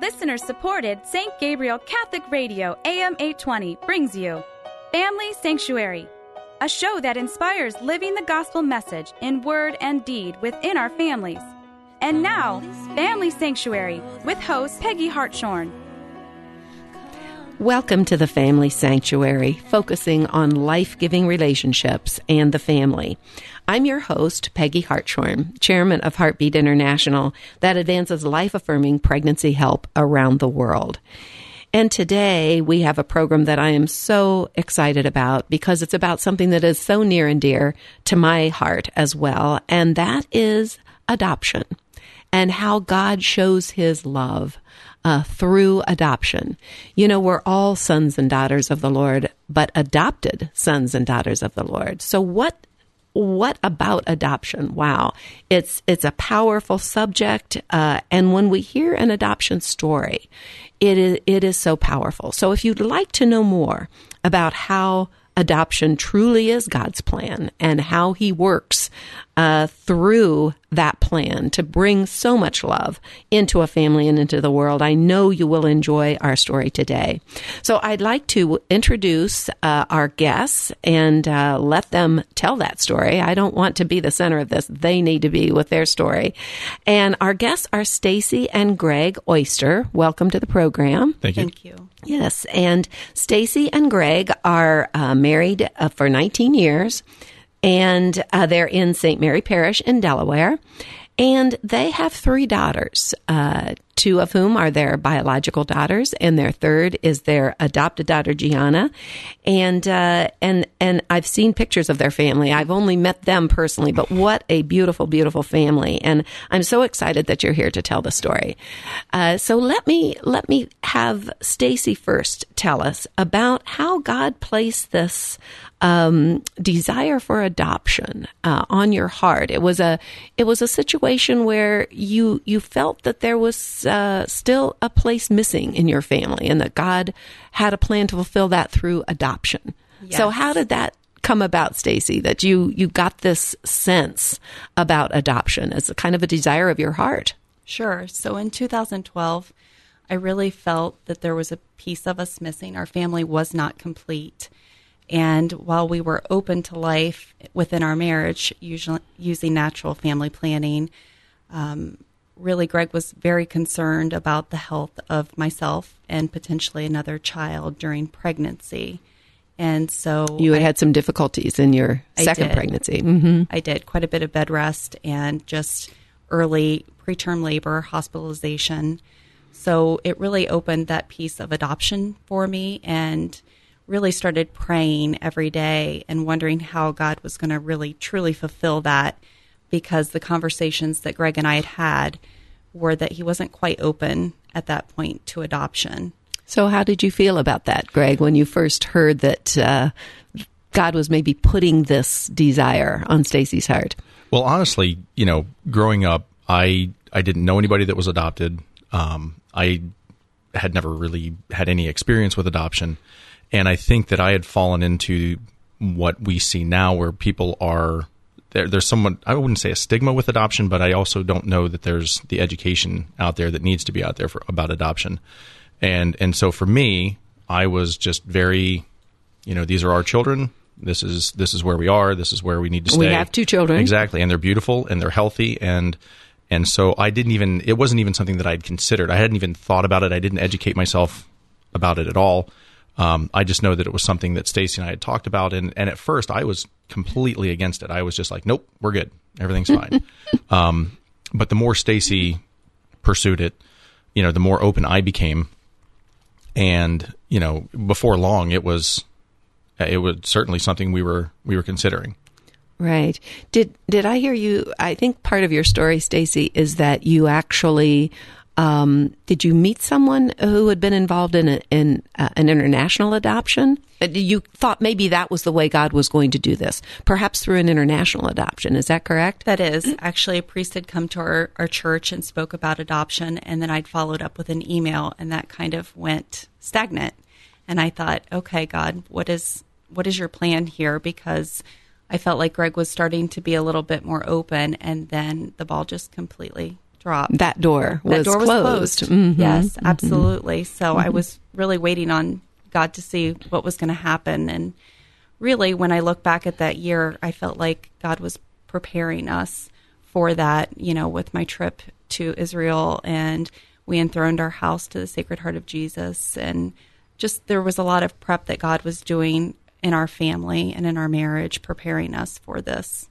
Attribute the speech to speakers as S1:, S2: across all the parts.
S1: Listener supported St. Gabriel Catholic Radio AM 820 brings you Family Sanctuary, a show that inspires living the gospel message in word and deed within our families. And now, Family Sanctuary with host Peggy Hartshorn.
S2: Welcome to the Family Sanctuary, focusing on life giving relationships and the family. I'm your host, Peggy Hartshorn, chairman of Heartbeat International, that advances life affirming pregnancy help around the world. And today we have a program that I am so excited about because it's about something that is so near and dear to my heart as well, and that is adoption and how God shows his love uh, through adoption. You know, we're all sons and daughters of the Lord, but adopted sons and daughters of the Lord. So what what about adoption? Wow, it's it's a powerful subject, uh, and when we hear an adoption story, it is it is so powerful. So if you'd like to know more about how adoption truly is God's plan and how He works uh, through that plan to bring so much love into a family and into the world. I know you will enjoy our story today. So I'd like to introduce uh, our guests and uh, let them tell that story. I don't want to be the center of this. They need to be with their story. And our guests are Stacy and Greg Oyster. Welcome to the program.
S3: Thank you.
S4: Thank you.
S2: Yes, and Stacy and Greg are uh, married uh, for 19 years and uh, they're in St. Mary Parish in Delaware. And they have three daughters, uh, two of whom are their biological daughters, and their third is their adopted daughter Gianna. And uh, and and I've seen pictures of their family. I've only met them personally, but what a beautiful, beautiful family! And I'm so excited that you're here to tell the story. Uh, so let me let me have Stacy first tell us about how God placed this um, desire for adoption uh, on your heart. It was a it was a situation where you you felt that there was uh, still a place missing in your family, and that God had a plan to fulfill that through adoption.
S4: Yes.
S2: So, how did that come about, Stacy? That you you got this sense about adoption as a kind of a desire of your heart.
S4: Sure. So in 2012, I really felt that there was a piece of us missing. Our family was not complete. And while we were open to life within our marriage, usually using natural family planning, um, really Greg was very concerned about the health of myself and potentially another child during pregnancy. And so
S2: You had
S4: I-
S2: had some difficulties in your
S4: I
S2: second
S4: did.
S2: pregnancy. hmm
S4: I did quite a bit of bed rest and just early preterm labor, hospitalization. So it really opened that piece of adoption for me and really started praying every day and wondering how God was going to really truly fulfill that because the conversations that Greg and I had had were that he wasn't quite open at that point to adoption.
S2: So, how did you feel about that, Greg, when you first heard that uh, God was maybe putting this desire on Stacy's heart?
S3: Well, honestly, you know, growing up, I I didn't know anybody that was adopted. Um, I had never really had any experience with adoption, and I think that I had fallen into what we see now, where people are there. There's someone I wouldn't say a stigma with adoption, but I also don't know that there's the education out there that needs to be out there for about adoption, and and so for me, I was just very, you know, these are our children. This is this is where we are. This is where we need to stay.
S2: We have two children.
S3: Exactly, and they're beautiful and they're healthy and and so I didn't even it wasn't even something that I'd considered. I hadn't even thought about it. I didn't educate myself about it at all. Um, I just know that it was something that Stacy and I had talked about, and and at first I was completely against it. I was just like, nope, we're good, everything's fine. um, but the more Stacy pursued it, you know, the more open I became, and you know, before long, it was it was certainly something we were we were considering.
S2: Right. Did did I hear you? I think part of your story, Stacy, is that you actually um, did you meet someone who had been involved in a, in uh, an international adoption? Uh, You thought maybe that was the way God was going to do this, perhaps through an international adoption. Is that correct?
S4: That is actually a priest had come to our, our church and spoke about adoption, and then I'd followed up with an email, and that kind of went stagnant. And I thought, okay, God, what is what is your plan here? Because I felt like Greg was starting to be a little bit more open, and then the ball just completely dropped.
S2: That door was
S4: that door was
S2: closed.
S4: closed.
S2: Mhm.
S4: Yes, absolutely. So I was really waiting on God to see what was going to happen. And really, when I look back at that year, I felt like God was preparing us for that, you know, with my trip to Israel and we enthroned our house to the Sacred Heart of Jesus. And just there was a lot of prep that God was doing in our family and in our marriage, preparing us for this.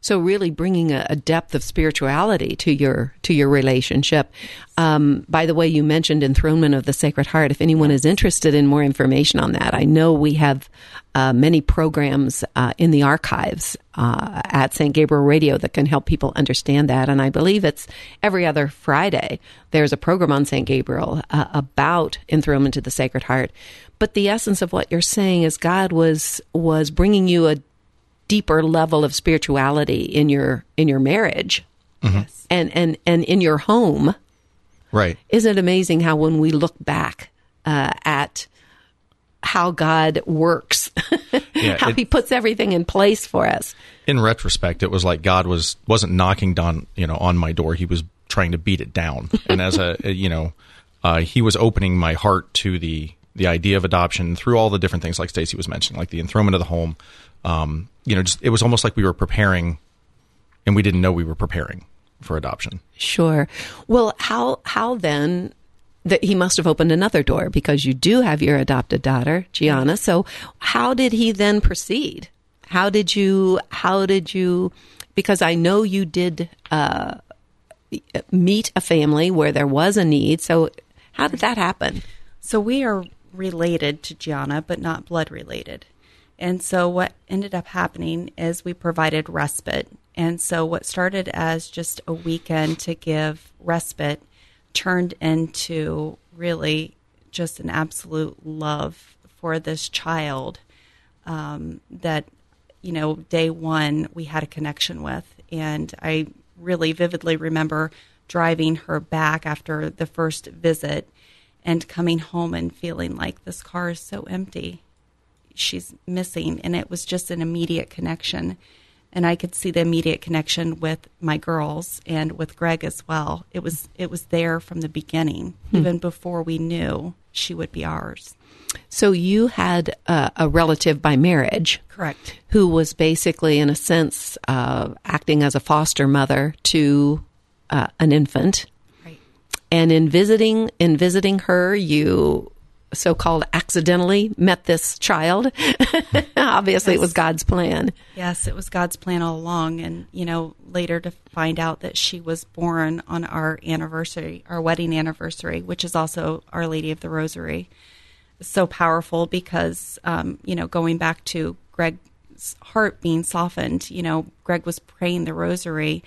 S2: So really bringing a, a depth of spirituality to your to your relationship. Um, by the way, you mentioned enthronement of the Sacred Heart. If anyone is interested in more information on that, I know we have uh, many programs uh, in the archives uh, at St. Gabriel Radio that can help people understand that. And I believe it's every other Friday. There's a program on St. Gabriel uh, about enthronement to the Sacred Heart. But the essence of what you're saying is God was was bringing you a deeper level of spirituality in your in your marriage
S4: Yes.
S2: and and and in your home
S3: Right.
S2: isn't it amazing how when we look back uh, at how god works
S3: Yeah,
S2: how
S3: it-
S2: he puts everything in place for us
S3: in retrospect, it was like God was wasn't knocking down you know on my door. He was trying to beat it down, and as a you know, uh, he was opening my heart to the the idea of adoption through all the different things like Stacy was mentioning, like the enthronement of the home. Um, you know, just it was almost like we were preparing, and we didn't know we were preparing for adoption.
S2: sure well how how then that he must have opened another door because you do have your adopted daughter gianna so how did he then proceed how did you how did you because i know you did uh, meet a family where there was a need so how did that happen
S4: So we are related to Gianna, but not blood related. And so what ended up happening is we provided respite. And so what started as just a weekend to give respite turned into really just an absolute love for this child um, that, you know, day one we had a connection with. And I really vividly remember driving her back after the first visit and coming home and feeling like this car is so empty. She's missing. And it was just an immediate connection. And I could see the immediate connection with my girls and with Greg as well. It was it was there from the beginning, even before we knew she would be ours.
S2: so you had uh, a relative by marriage
S4: Correct.
S2: who was basically, in a sense, uh, acting as a foster mother to uh, an infant. And in visiting, in visiting her, you so-called accidentally met this child. Obviously, it was God's plan.
S4: Yes, it was God's plan all along. And, you know, later to find out that she was born on our anniversary, our wedding anniversary, which is also Our Lady of the Rosary. So powerful because, um, you know, going back to Greg's heart being softened, you know, Greg was praying the rosary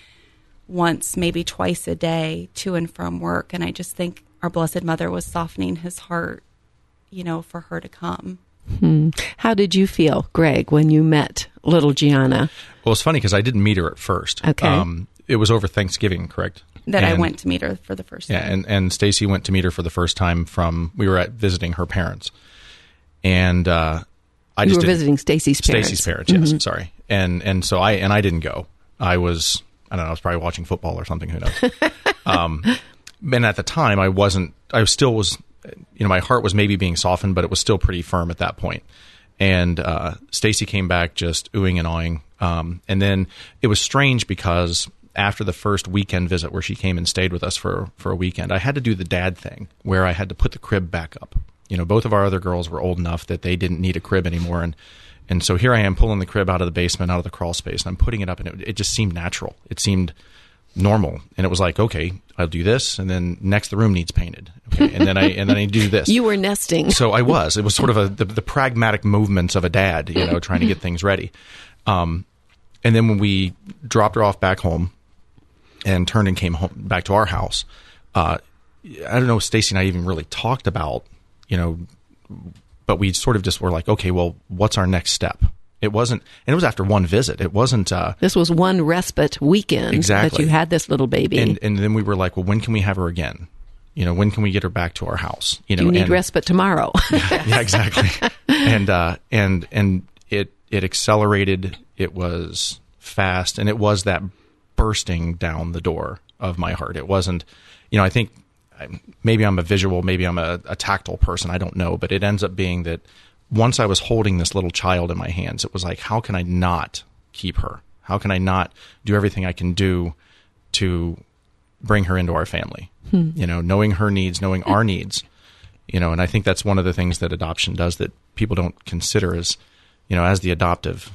S4: once, maybe twice a day to and from work. And I just think our Blessed Mother was softening his heart, you know, for her to come.
S2: How did you feel, Greg, when you met little Gianna?
S3: Well, it's funny because I didn't meet her at first.
S2: Okay.
S3: Um, it was over Thanksgiving, correct?
S4: That I went to meet her for the first time.
S3: Yeah, and and Stacy went to meet her for the first time from we were at visiting her parents, and uh, I
S2: You
S3: just
S2: were visiting Stacy's parents.
S3: Stacy's parents. Yes, sorry, and and so I and I didn't go. I was I don't know. I was probably watching football or something. Who knows? um, and at the time, I wasn't. I still was. You know, my heart was maybe being softened, but it was still pretty firm at that point. And uh, Stacy came back just oohing and awing. Um, and then it was strange because after the first weekend visit where she came and stayed with us for for a weekend, I had to do the dad thing where I had to put the crib back up. You know, both of our other girls were old enough that they didn't need a crib anymore, and and so here I am pulling the crib out of the basement, out of the crawl space, and I'm putting it up, and it, it just seemed natural. It seemed normal, and it was like, okay, I'll do this, and then next the room needs painted, okay, and then I and then I do this.
S2: You were nesting.
S3: So I was. It was sort of a the, the pragmatic movements of a dad, you know, trying to get things ready. Um, and then when we dropped her off back home and turned and came home back to our house, uh, I don't know, Stacy and I even really talked about, you know, but we sort of just were like, okay, well, what's our next step? It wasn't, and it was after one visit. It wasn't, uh,
S2: This was one respite weekend that you had this little baby.
S3: and and then we were like, well, when can we have her again? You know, when can we get her back to our house? You know,
S2: you need
S3: and-
S2: respite tomorrow.
S3: yeah, exactly. and uh, and and it it accelerated. It was fast, and it was that bursting down the door of my heart. It wasn't, you know, I think maybe I'm a visual, maybe I'm a, a tactile person. I don't know, but it ends up being that once I was holding this little child in my hands, it was like, how can I not keep her? How can I not do everything I can do to bring her into our family? Hmm. You know, knowing her needs, knowing our needs. You know, and I think that's one of the things that adoption does that people don't consider is, you know, as the adoptive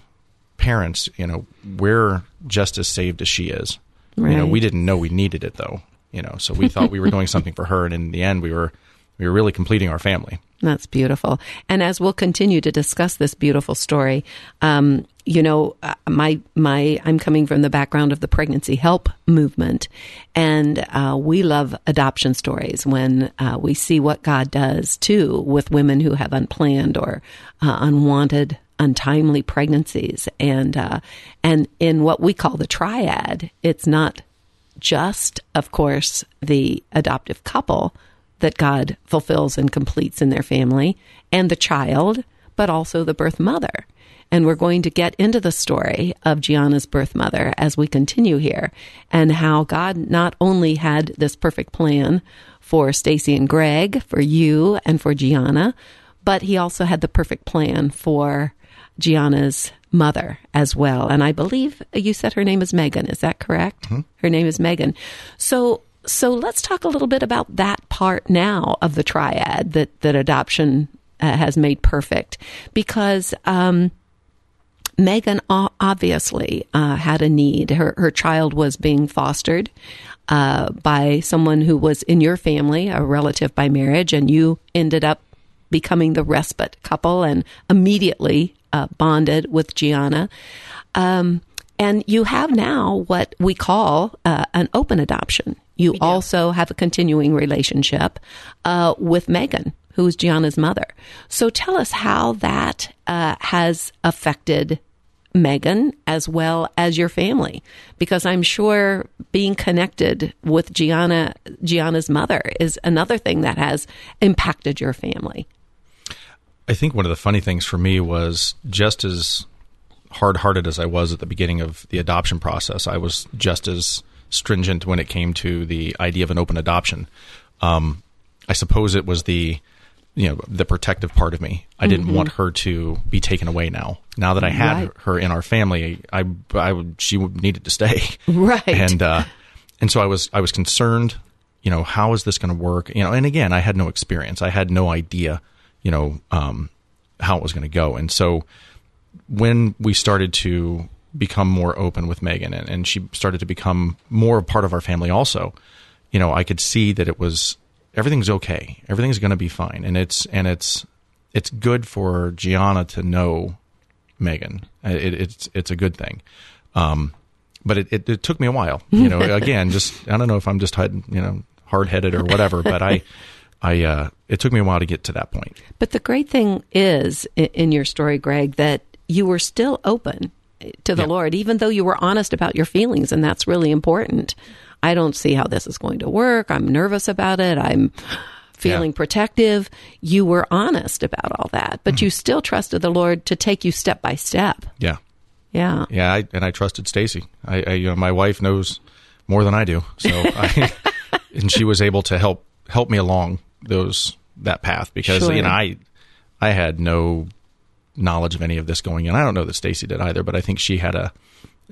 S3: parents, you know, we're just as saved as she is. Right. You know, we didn't know we needed it though. You know, so we thought we were doing something for her, and in the end, we were we were really completing our family.
S2: That's beautiful. And as we'll continue to discuss this beautiful story, um, you know, uh, my my I'm coming from the background of the pregnancy help movement, and uh, we love adoption stories when uh, we see what God does too with women who have unplanned or uh, unwanted untimely pregnancies and uh, and in what we call the triad it's not just of course the adoptive couple that God fulfills and completes in their family and the child but also the birth mother. And we're going to get into the story of Gianna's birth mother as we continue here and how God not only had this perfect plan for Stacy and Greg, for you and for Gianna, but he also had the perfect plan for Gianna's mother as well. And I believe you said her name is Megan. Is that correct? Mm-hmm. Her name is Megan. So so let's talk a little bit about that part now of the triad that that adoption uh, has made perfect because um, Megan obviously uh, had a need. Her her child was being fostered uh, by someone who was in your family, a relative by marriage, and you ended up becoming the respite couple and immediately uh, bonded with Gianna. Um, and you have now what we call uh, an open adoption. You also have a continuing relationship uh, with Megan, who is Gianna's mother. So tell us how that uh, has affected Megan as well as your family, because I'm sure being connected with Gianna, Gianna's mother, is another thing that has impacted your family.
S3: I think one of the funny things for me was just as hard hearted as I was at the beginning of the adoption process, I was just as stringent when it came to the idea of an open adoption. Um, I suppose it was the you know the protective part of me. I didn't mm-hmm. want her to be taken away now. Now that I had right. her in our family, I, I would, she needed to stay.
S2: Right.
S3: And uh, and so I was I was concerned. You know, how is this going to work? You know, and again, I had no experience. I had no idea you know, um, how it was going to go. And so when we started to become more open with Megan and, and she started to become more a part of our family also, you know, I could see that it was everything's okay. Everything's going to be fine. And it's, and it's, it's good for Gianna to know Megan. It, it's, it's a good thing. Um, but it, it, it, took me a while, you know, again, just, I don't know if I'm just, you know, hard headed or whatever, but I, I uh, it took me a while to get to that point.
S2: But the great thing is in your story, Greg, that you were still open to the yeah. Lord, even though you were honest about your feelings, and that's really important. I don't see how this is going to work. I'm nervous about it. I'm feeling yeah. protective. You were honest about all that, but mm-hmm. you still trusted the Lord to take you step by step.
S3: Yeah.
S2: Yeah.
S3: Yeah. I, and I trusted Stacy. I, I, you know, my wife knows more than I do. So I, and she was able to help, help me along those that path because sure. you know I I had no knowledge of any of this going in. I don't know that Stacy did either, but I think she had a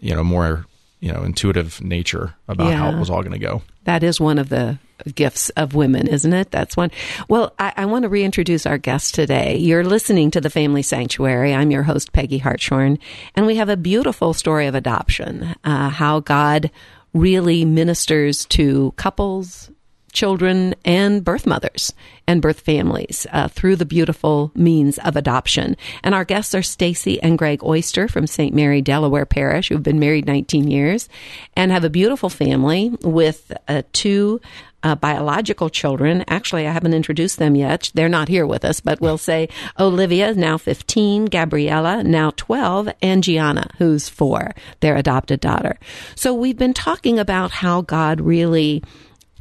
S3: you know more you know intuitive nature about yeah. how it was all going to go.
S2: That is one of the gifts of women, isn't it? That's one. Well, I, I, want to reintroduce our guest today. You're listening to the Family Sanctuary. I'm your host, Peggy Hartshorn, and we have a beautiful story of adoption. Uh, how God really ministers to couples, children and birth mothers and birth families uh, through the beautiful means of adoption. And our guests are Stacy and Greg Oyster from St. Mary Delaware Parish, who've been married 19 years and have a beautiful family with uh, two uh, biological children. Actually, I haven't introduced them yet. They're not here with us, but we'll say Olivia, now 15, Gabriella, now 12, and Gianna, who's four, their adopted daughter. So we've been talking about how God really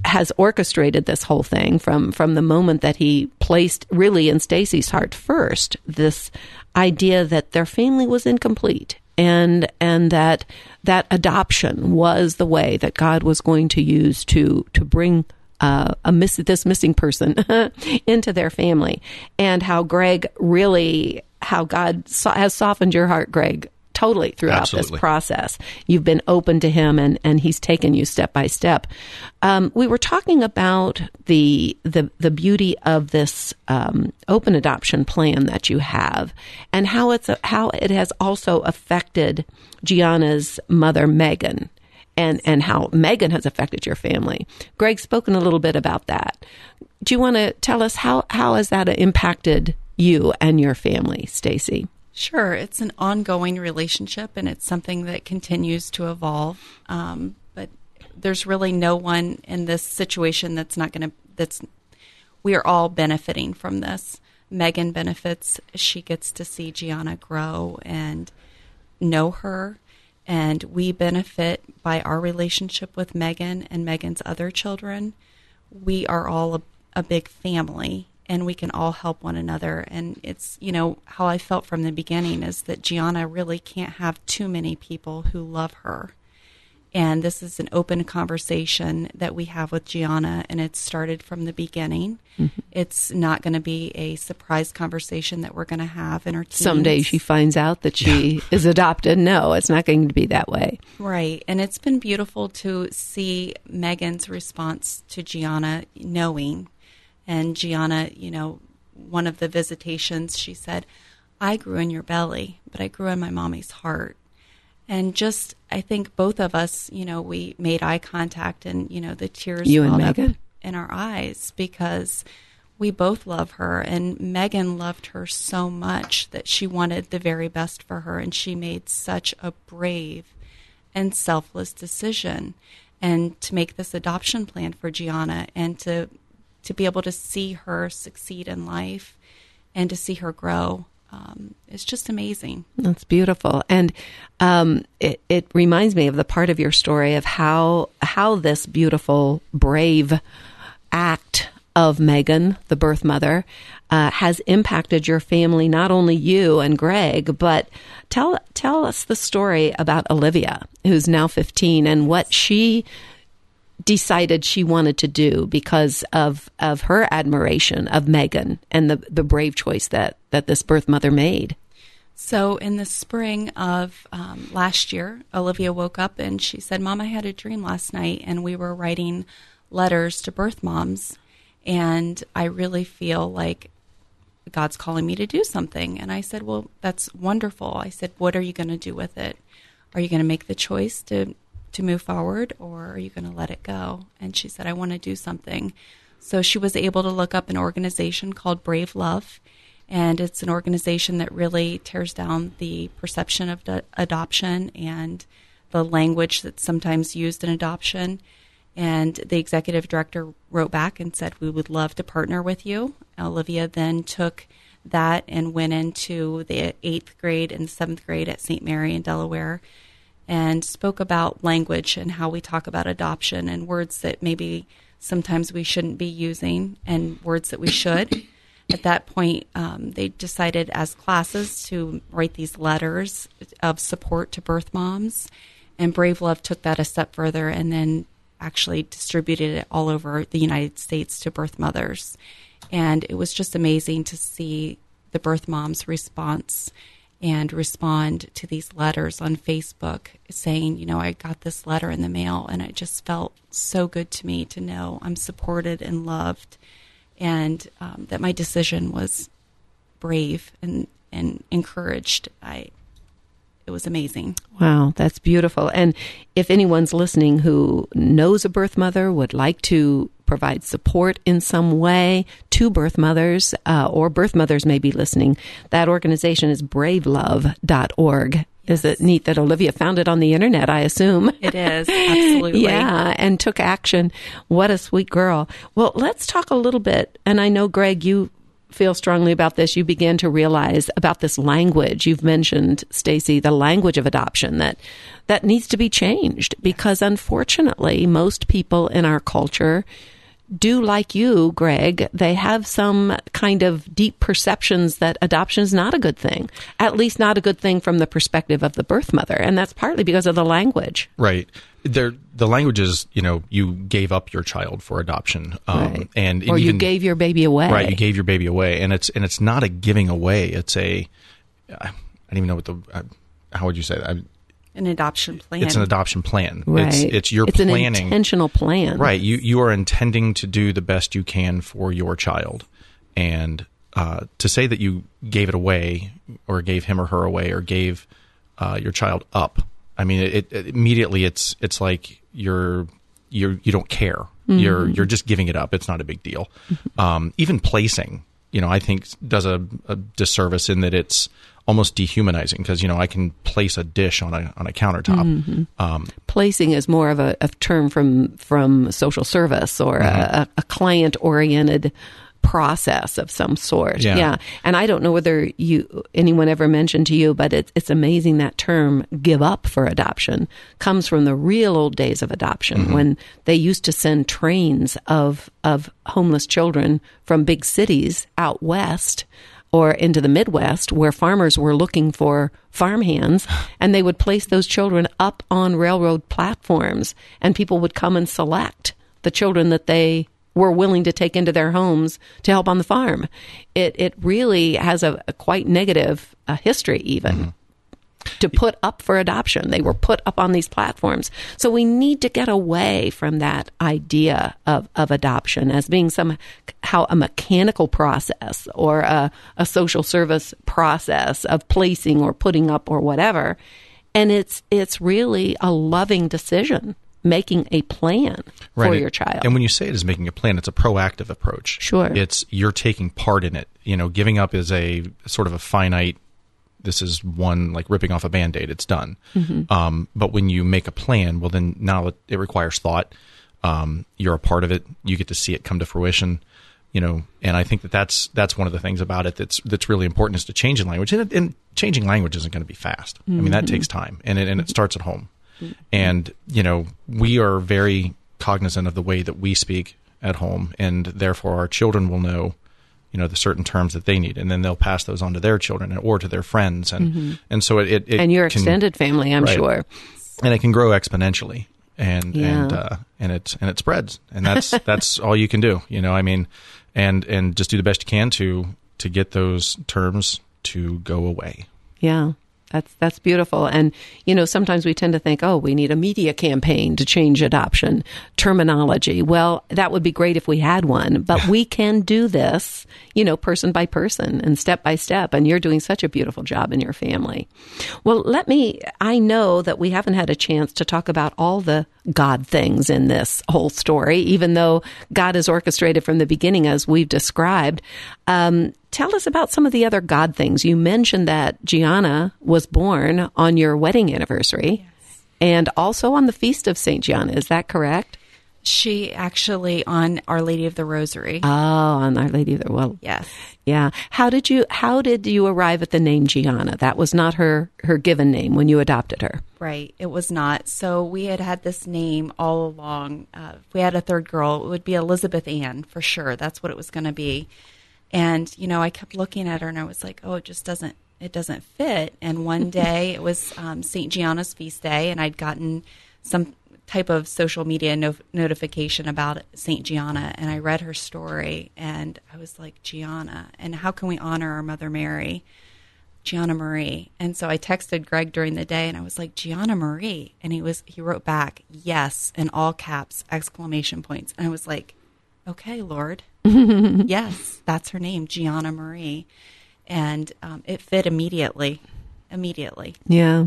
S2: has orchestrated this whole thing from from the moment that he placed really in Stacy's heart first this idea that their family was incomplete and and that that adoption was the way that God was going to use to to bring uh, a miss this missing person into their family, and how Greg really how God so- has softened your heart, Greg, totally throughout
S3: Absolutely.
S2: this process. You've been open to him, and and he's taken you step by step. Um, we were talking about the the the beauty of this um, open adoption plan that you have, and how it's how it has also affected Gianna's mother, Megan. And, and how Megan has affected your family. Greg's spoken a little bit about that. Do you want to tell us how, how has that impacted you and your family, Stacy?
S4: Sure, it's an ongoing relationship and it's something that continues to evolve. Um, but there's really no one in this situation that's not going to, that's, we are all benefiting from this. Megan benefits. She gets to see Gianna grow and know her. And we benefit by our relationship with Megan and Megan's other children. We are all a, a big family and we can all help one another. And it's, you know, how I felt from the beginning is that Gianna really can't have too many people who love her. And this is an open conversation that we have with Gianna, and it started from the beginning. Mm-hmm. It's not going to be a surprise conversation that we're going to have in her teens.
S2: Someday she finds out that she is adopted. No, it's not going to be that way.
S4: Right. And it's been beautiful to see Megan's response to Gianna knowing and Gianna, you know, one of the visitations, she said, I grew in your belly, but I grew in my mommy's heart. And just, I think both of us, you know, we made eye contact and, you know, the tears
S2: you and
S4: welled
S2: Megan?
S4: up in our eyes because we both love her. And Megan loved her so much that she wanted the very best for her. And she made such a brave and selfless decision. And to make this adoption plan for Gianna and to to be able to see her succeed in life and to see her grow um, it's just amazing.
S2: That's beautiful, and um, it, it reminds me of the part of your story of how how this beautiful, brave act of Megan, the birth mother, uh, has impacted your family. Not only you and Greg, but tell tell us the story about Olivia, who's now fifteen, and what she decided she wanted to do because of of her admiration of Megan and the the brave choice that that this birth mother made.
S4: So in the spring of um, last year, Olivia woke up and she said, "Mom, I had a dream last night, and we were writing letters to birth moms, and I really feel like." God's calling me to do something. And I said, Well, that's wonderful. I said, What are you going to do with it? Are you going to make the choice to to move forward or are you going to let it go? And she said, I want to do something. So she was able to look up an organization called Brave Love. And it's an organization that really tears down the perception of adoption and the language that's sometimes used in adoption. And the executive director wrote back and said, We would love to partner with you. Olivia then took that and went into the eighth grade and seventh grade at St. Mary in Delaware and spoke about language and how we talk about adoption and words that maybe sometimes we shouldn't be using and words that we should. At that point, um, they decided as classes to write these letters of support to birth moms. And Brave Love took that a step further and then actually distributed it all over the United States to birth mothers. And it was just amazing to see the birth mom's response and respond to these letters on Facebook saying, you know, I got this letter in the mail and it just felt so good to me to know I'm supported and loved and um, that my decision was brave and, and encouraged. I, it was amazing.
S2: Wow, that's beautiful. And if anyone's listening who knows a birth mother, would like to provide support in some way to birth mothers, uh, or birth mothers may be listening, that organization is bravelove.org. Yes. Is it neat that Olivia found it on the internet? I assume
S4: it is absolutely.
S2: yeah, and took action. What a sweet girl. Well, let's talk a little bit. And I know, Greg, you feel strongly about this, you began to realize about this language. You've mentioned, Stacy, the language of adoption that that needs to be changed because unfortunately, most people in our culture do like you, Greg. They have some kind of deep perceptions that adoption is not a good thing, at least not a good thing from the perspective of the birth mother. And that's partly because of the language.
S3: Right. There, the language is, you know, you gave up your child for adoption, um,
S2: Right.
S3: and
S2: or you gave your baby away.
S3: right, you gave your baby away, and it's and it's not a giving away. It's a, I don't even know what the, uh, how would you say that?
S4: An adoption plan.
S3: It's an adoption plan.
S2: Right.
S3: It's it's you're
S2: it's
S3: planning.
S2: an intentional plan.
S3: Right. You you are intending to do the best you can for your child, and uh, to say that you gave it away, or gave him or her away, or gave uh, your child up. I mean, it, it immediately it's it's like you're you're you don't care. You're you're just giving it up. It's not a big deal. Um, even placing, you know, I think does a, a disservice in that it's almost dehumanizing because you know I can place a dish on a on a countertop. Um,
S2: placing is more of a, a term from from social service or
S3: Mm-hmm.
S2: a, a client oriented process of some sort.
S3: Yeah.
S2: And I don't know whether you anyone ever mentioned to you, but it's it's amazing that term give up for adoption comes from the real old days of adoption
S3: Mm-hmm.
S2: when they used to send trains of of homeless children from big cities out west or into the Midwest where farmers were looking for farmhands and they would place those children up on railroad platforms and people would come and select the children that they were willing to take into their homes to help on the farm. It it really has a, a quite negative uh, history even. To put up for adoption. They were put up on these platforms. So we need to get away from that idea of, of adoption as being somehow a mechanical process or a, a social service process of placing or putting up or whatever. And it's it's really a loving decision, making a plan for your child.
S3: And when you say it is making a plan, it's a proactive approach.
S2: Sure.
S3: It's you're taking part in it. You know, giving up is a sort of a finite. This is one like ripping off a band aid. It's done.
S2: Mm-hmm.
S3: Um, but when you make a plan, well, then now it, it requires thought. Um, you're a part of it. You get to see it come to fruition. You know, and I think that that's that's one of the things about it that's that's really important is to change in language. And, and changing language isn't going to be fast. I mean, that takes time, and it, and it starts at home. And you know, we are very cognizant of the way that we speak at home, and therefore our children will know, you know, the certain terms that they need, and then they'll pass those on to their children or to their friends, and and so it, it, it
S2: and your
S3: can-
S2: extended family, I'm
S3: Right.
S2: sure.
S3: and it can grow exponentially and
S2: Yeah.
S3: and uh, and it and it spreads and that's that's all you can do you know i mean and and just do the best you can to to get those terms to go away
S2: Yeah. That's that's beautiful. And you know, sometimes we tend to think, "Oh, we need a media campaign to change adoption terminology." Well, that would be great if we had one, but we can do this, you know, person by person and step by step, and you're doing such a beautiful job in your family. Well, let me I know that we haven't had a chance to talk about all the God things in this whole story, even though God is orchestrated from the beginning as we've described. Um, Tell us about some of the other God things. You mentioned that Gianna was born on your wedding anniversary and also on the feast of St. Gianna. Is that correct?
S4: She actually on Our Lady of the Rosary.
S2: Oh, on Our Lady of the Well,
S4: yes.
S2: yeah. How did you how did you arrive at the name Gianna? That was not her her given name when you adopted her.
S4: Right. It was not. So we had had this name all along. Uh, if we had a third girl, it would be Elizabeth Ann for sure. That's what it was going to be. And, you know, I kept looking at her and I was like, oh, it just doesn't, it doesn't fit. And one day it was um, St. Gianna's feast day and I'd gotten some type of social media no- notification about St. Gianna and I read her story and I was like, Gianna, and how can we honor our Mother Mary? Gianna Marie. And so I texted Greg during the day and I was like, Gianna Marie. And he was he wrote back, yes, in all caps, exclamation points. And I was like, Okay, Lord. yes, that's her name, Gianna Marie. And um, it fit immediately. Immediately.
S2: Yeah.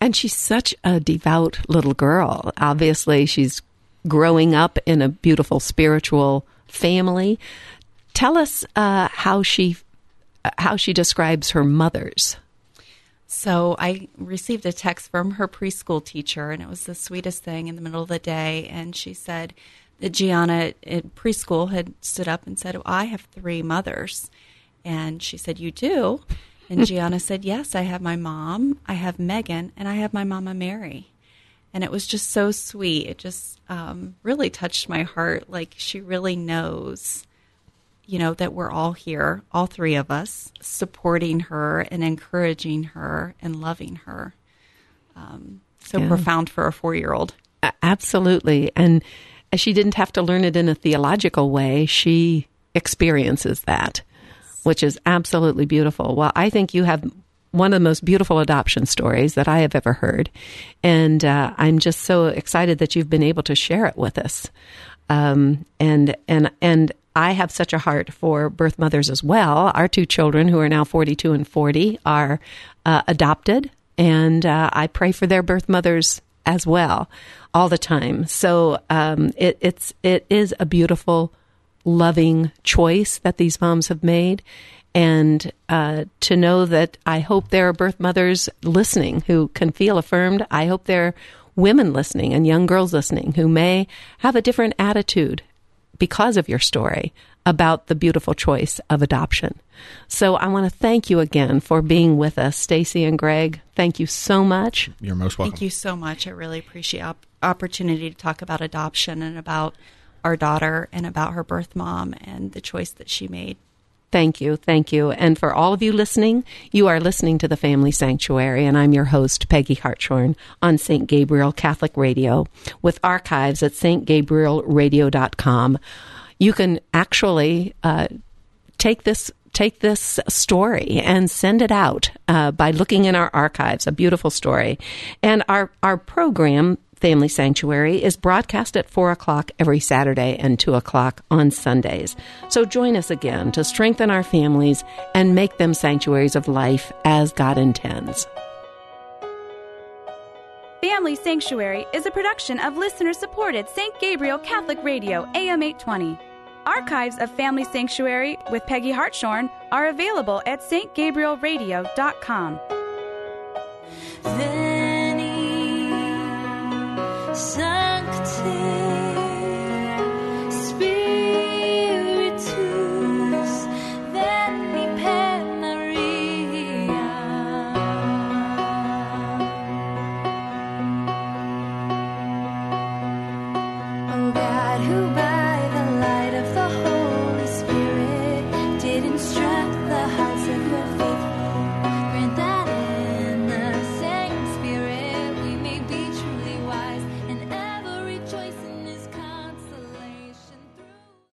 S2: And she's such a devout little girl. Obviously, she's growing up in a beautiful spiritual family. Tell us uh, how she how she describes her mothers.
S4: So I received a text from her preschool teacher, and it was the sweetest thing in the middle of the day. And she said Gianna at preschool had stood up and said, I have three mothers. And she said, You do? And Gianna said, Yes, I have my mom, I have Megan, and I have my mama Mary. and it was just so sweet. It just um, really touched my heart. Like she really knows, you know, that we're all here, all three of us, supporting her and encouraging her and loving her. Um, so yeah. profound for a four year old.
S2: Absolutely. And she didn't have to learn it in a theological way. She experiences that, which is absolutely beautiful. Well, I think you have one of the most beautiful adoption stories that I have ever heard. And uh, I'm just so excited that you've been able to share it with us. Um, and, and, and I have such a heart for birth mothers as well. Our two children, who are now 42 and 40, are uh, adopted. And uh, I pray for their birth mothers as well all the time. So um, it, it's, it is a beautiful, loving choice that these moms have made and uh, to know that I hope there are birth mothers listening who can feel affirmed. I hope there are women listening and young girls listening who may have a different attitude because of your story about the beautiful choice of adoption. So I want to thank you again for being with us, Stacy and Greg. Thank you so much.
S3: You're most welcome.
S4: Thank you so much. I really appreciate op- opportunity to talk about adoption and about our daughter and about her birth mom and the choice that she made.
S2: Thank you. Thank you. And for all of you listening, you are listening to the Family Sanctuary, and I'm your host, Peggy Hartshorn, on St. Gabriel Catholic Radio with archives at stgabrielradio.com. You can actually uh, take this take this story and send it out uh, by looking in our archives. A beautiful story, and our our program Family Sanctuary is broadcast at 4 o'clock every Saturday and 2 o'clock on Sundays. So join us again to strengthen our families and make them sanctuaries of life as God intends.
S1: Family Sanctuary is a production of listener supported St. Gabriel Catholic Radio, AM 820. Archives of Family Sanctuary with Peggy Hartshorn are available at stgabrielradio.com. There